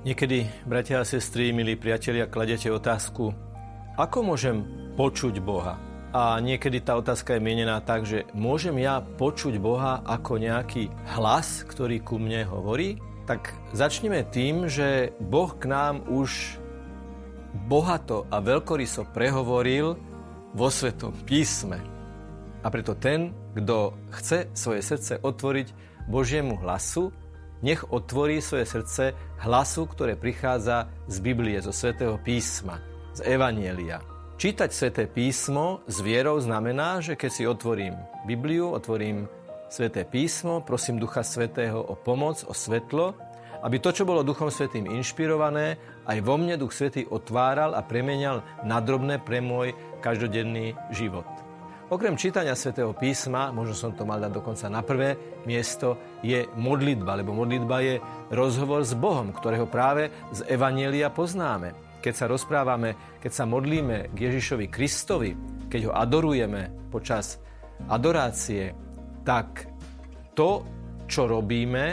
Niekedy, bratia a sestry, milí priatelia, kladete otázku, ako môžem počuť Boha? A niekedy tá otázka je mienená tak, že môžem ja počuť Boha ako nejaký hlas, ktorý ku mne hovorí? Tak začneme tým, že Boh k nám už bohato a veľkoryso prehovoril vo Svetom písme. A preto ten, kto chce svoje srdce otvoriť Božiemu hlasu, nech otvorí svoje srdce hlasu, ktoré prichádza z Biblie, zo svätého písma, z Evanielia. Čítať sväté písmo s vierou znamená, že keď si otvorím Bibliu, otvorím sväté písmo, prosím Ducha Svetého o pomoc, o svetlo, aby to, čo bolo Duchom Svetým inšpirované, aj vo mne Duch Svetý otváral a premenial na drobné pre môj každodenný život. Okrem čítania svätého písma, možno som to mal dať dokonca na prvé miesto, je modlitba, lebo modlitba je rozhovor s Bohom, ktorého práve z Evanielia poznáme. Keď sa rozprávame, keď sa modlíme k Ježišovi Kristovi, keď ho adorujeme počas adorácie, tak to, čo robíme,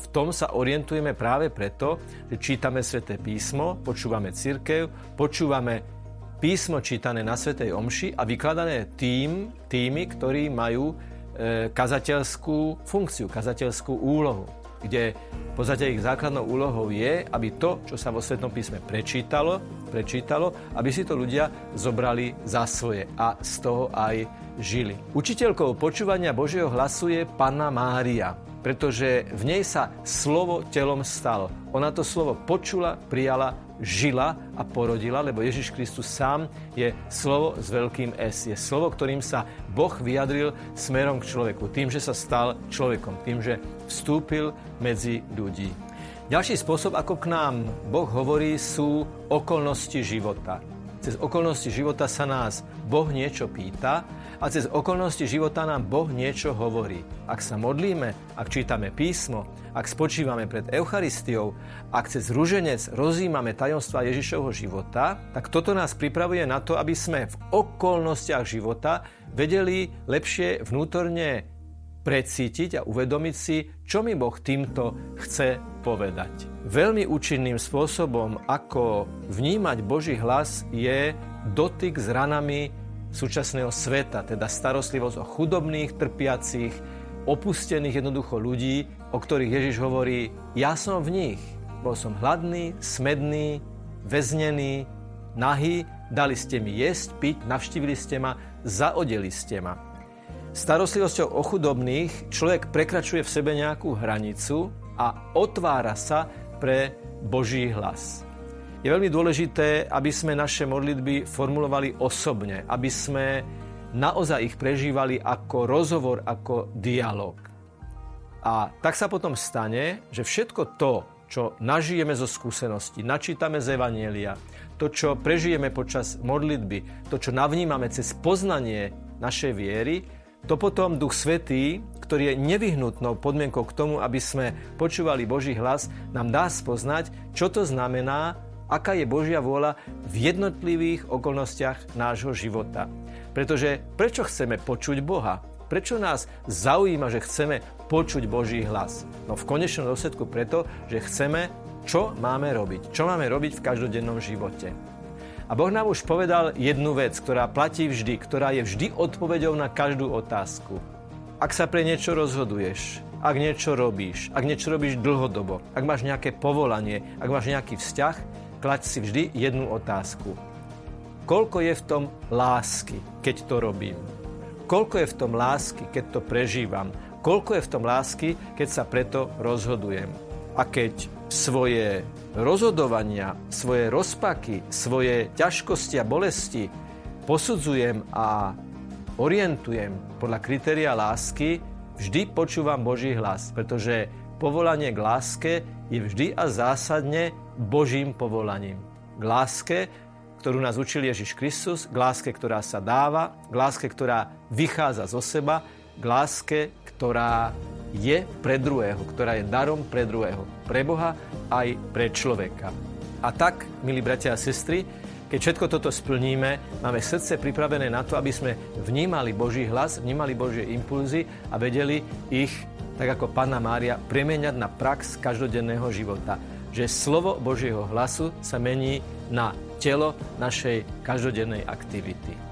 v tom sa orientujeme práve preto, že čítame sväté písmo, počúvame církev, počúvame písmo čítané na Svetej Omši a vykladané tým, tými, ktorí majú e, kazateľskú funkciu, kazateľskú úlohu, kde v podstate ich základnou úlohou je, aby to, čo sa vo Svetom písme prečítalo, prečítalo, aby si to ľudia zobrali za svoje a z toho aj žili. Učiteľkou počúvania Božieho hlasu je Panna Mária, pretože v nej sa slovo telom stalo. Ona to slovo počula, prijala žila a porodila, lebo Ježiš Kristus sám je slovo s veľkým S. Je slovo, ktorým sa Boh vyjadril smerom k človeku, tým, že sa stal človekom, tým, že vstúpil medzi ľudí. Ďalší spôsob, ako k nám Boh hovorí, sú okolnosti života. Cez okolnosti života sa nás Boh niečo pýta a cez okolnosti života nám Boh niečo hovorí. Ak sa modlíme, ak čítame písmo, ak spočívame pred Eucharistiou, ak cez ruženec rozímame tajomstva Ježišovho života, tak toto nás pripravuje na to, aby sme v okolnostiach života vedeli lepšie vnútorne precítiť a uvedomiť si, čo mi Boh týmto chce povedať. Veľmi účinným spôsobom, ako vnímať Boží hlas, je dotyk s ranami súčasného sveta, teda starostlivosť o chudobných, trpiacich, opustených jednoducho ľudí, o ktorých Ježiš hovorí, ja som v nich. Bol som hladný, smedný, väznený, nahý, dali ste mi jesť, piť, navštívili ste ma, zaodeli ste ma. Starostlivosťou o chudobných človek prekračuje v sebe nejakú hranicu a otvára sa pre Boží hlas je veľmi dôležité, aby sme naše modlitby formulovali osobne, aby sme naozaj ich prežívali ako rozhovor, ako dialog. A tak sa potom stane, že všetko to, čo nažijeme zo skúsenosti, načítame z Evanielia, to, čo prežijeme počas modlitby, to, čo navnímame cez poznanie našej viery, to potom Duch Svetý, ktorý je nevyhnutnou podmienkou k tomu, aby sme počúvali Boží hlas, nám dá spoznať, čo to znamená aká je Božia vôľa v jednotlivých okolnostiach nášho života. Pretože prečo chceme počuť Boha? Prečo nás zaujíma, že chceme počuť Boží hlas? No v konečnom dôsledku preto, že chceme, čo máme robiť. Čo máme robiť v každodennom živote. A Boh nám už povedal jednu vec, ktorá platí vždy, ktorá je vždy odpovedou na každú otázku. Ak sa pre niečo rozhoduješ, ak niečo robíš, ak niečo robíš dlhodobo, ak máš nejaké povolanie, ak máš nejaký vzťah, klať si vždy jednu otázku. Koľko je v tom lásky, keď to robím? Koľko je v tom lásky, keď to prežívam? Koľko je v tom lásky, keď sa preto rozhodujem? A keď svoje rozhodovania, svoje rozpaky, svoje ťažkosti a bolesti posudzujem a orientujem podľa kritéria lásky, vždy počúvam Boží hlas, pretože povolanie k láske je vždy a zásadne Božím povolaním. K láske, ktorú nás učil Ježiš Kristus, k láske, ktorá sa dáva, k láske, ktorá vychádza zo seba, k láske, ktorá je pre druhého, ktorá je darom pre druhého, pre Boha aj pre človeka. A tak, milí bratia a sestry, keď všetko toto splníme, máme srdce pripravené na to, aby sme vnímali Boží hlas, vnímali Božie impulzy a vedeli ich, tak ako Panna Mária, premeniať na prax každodenného života že slovo Božieho hlasu sa mení na telo našej každodennej aktivity.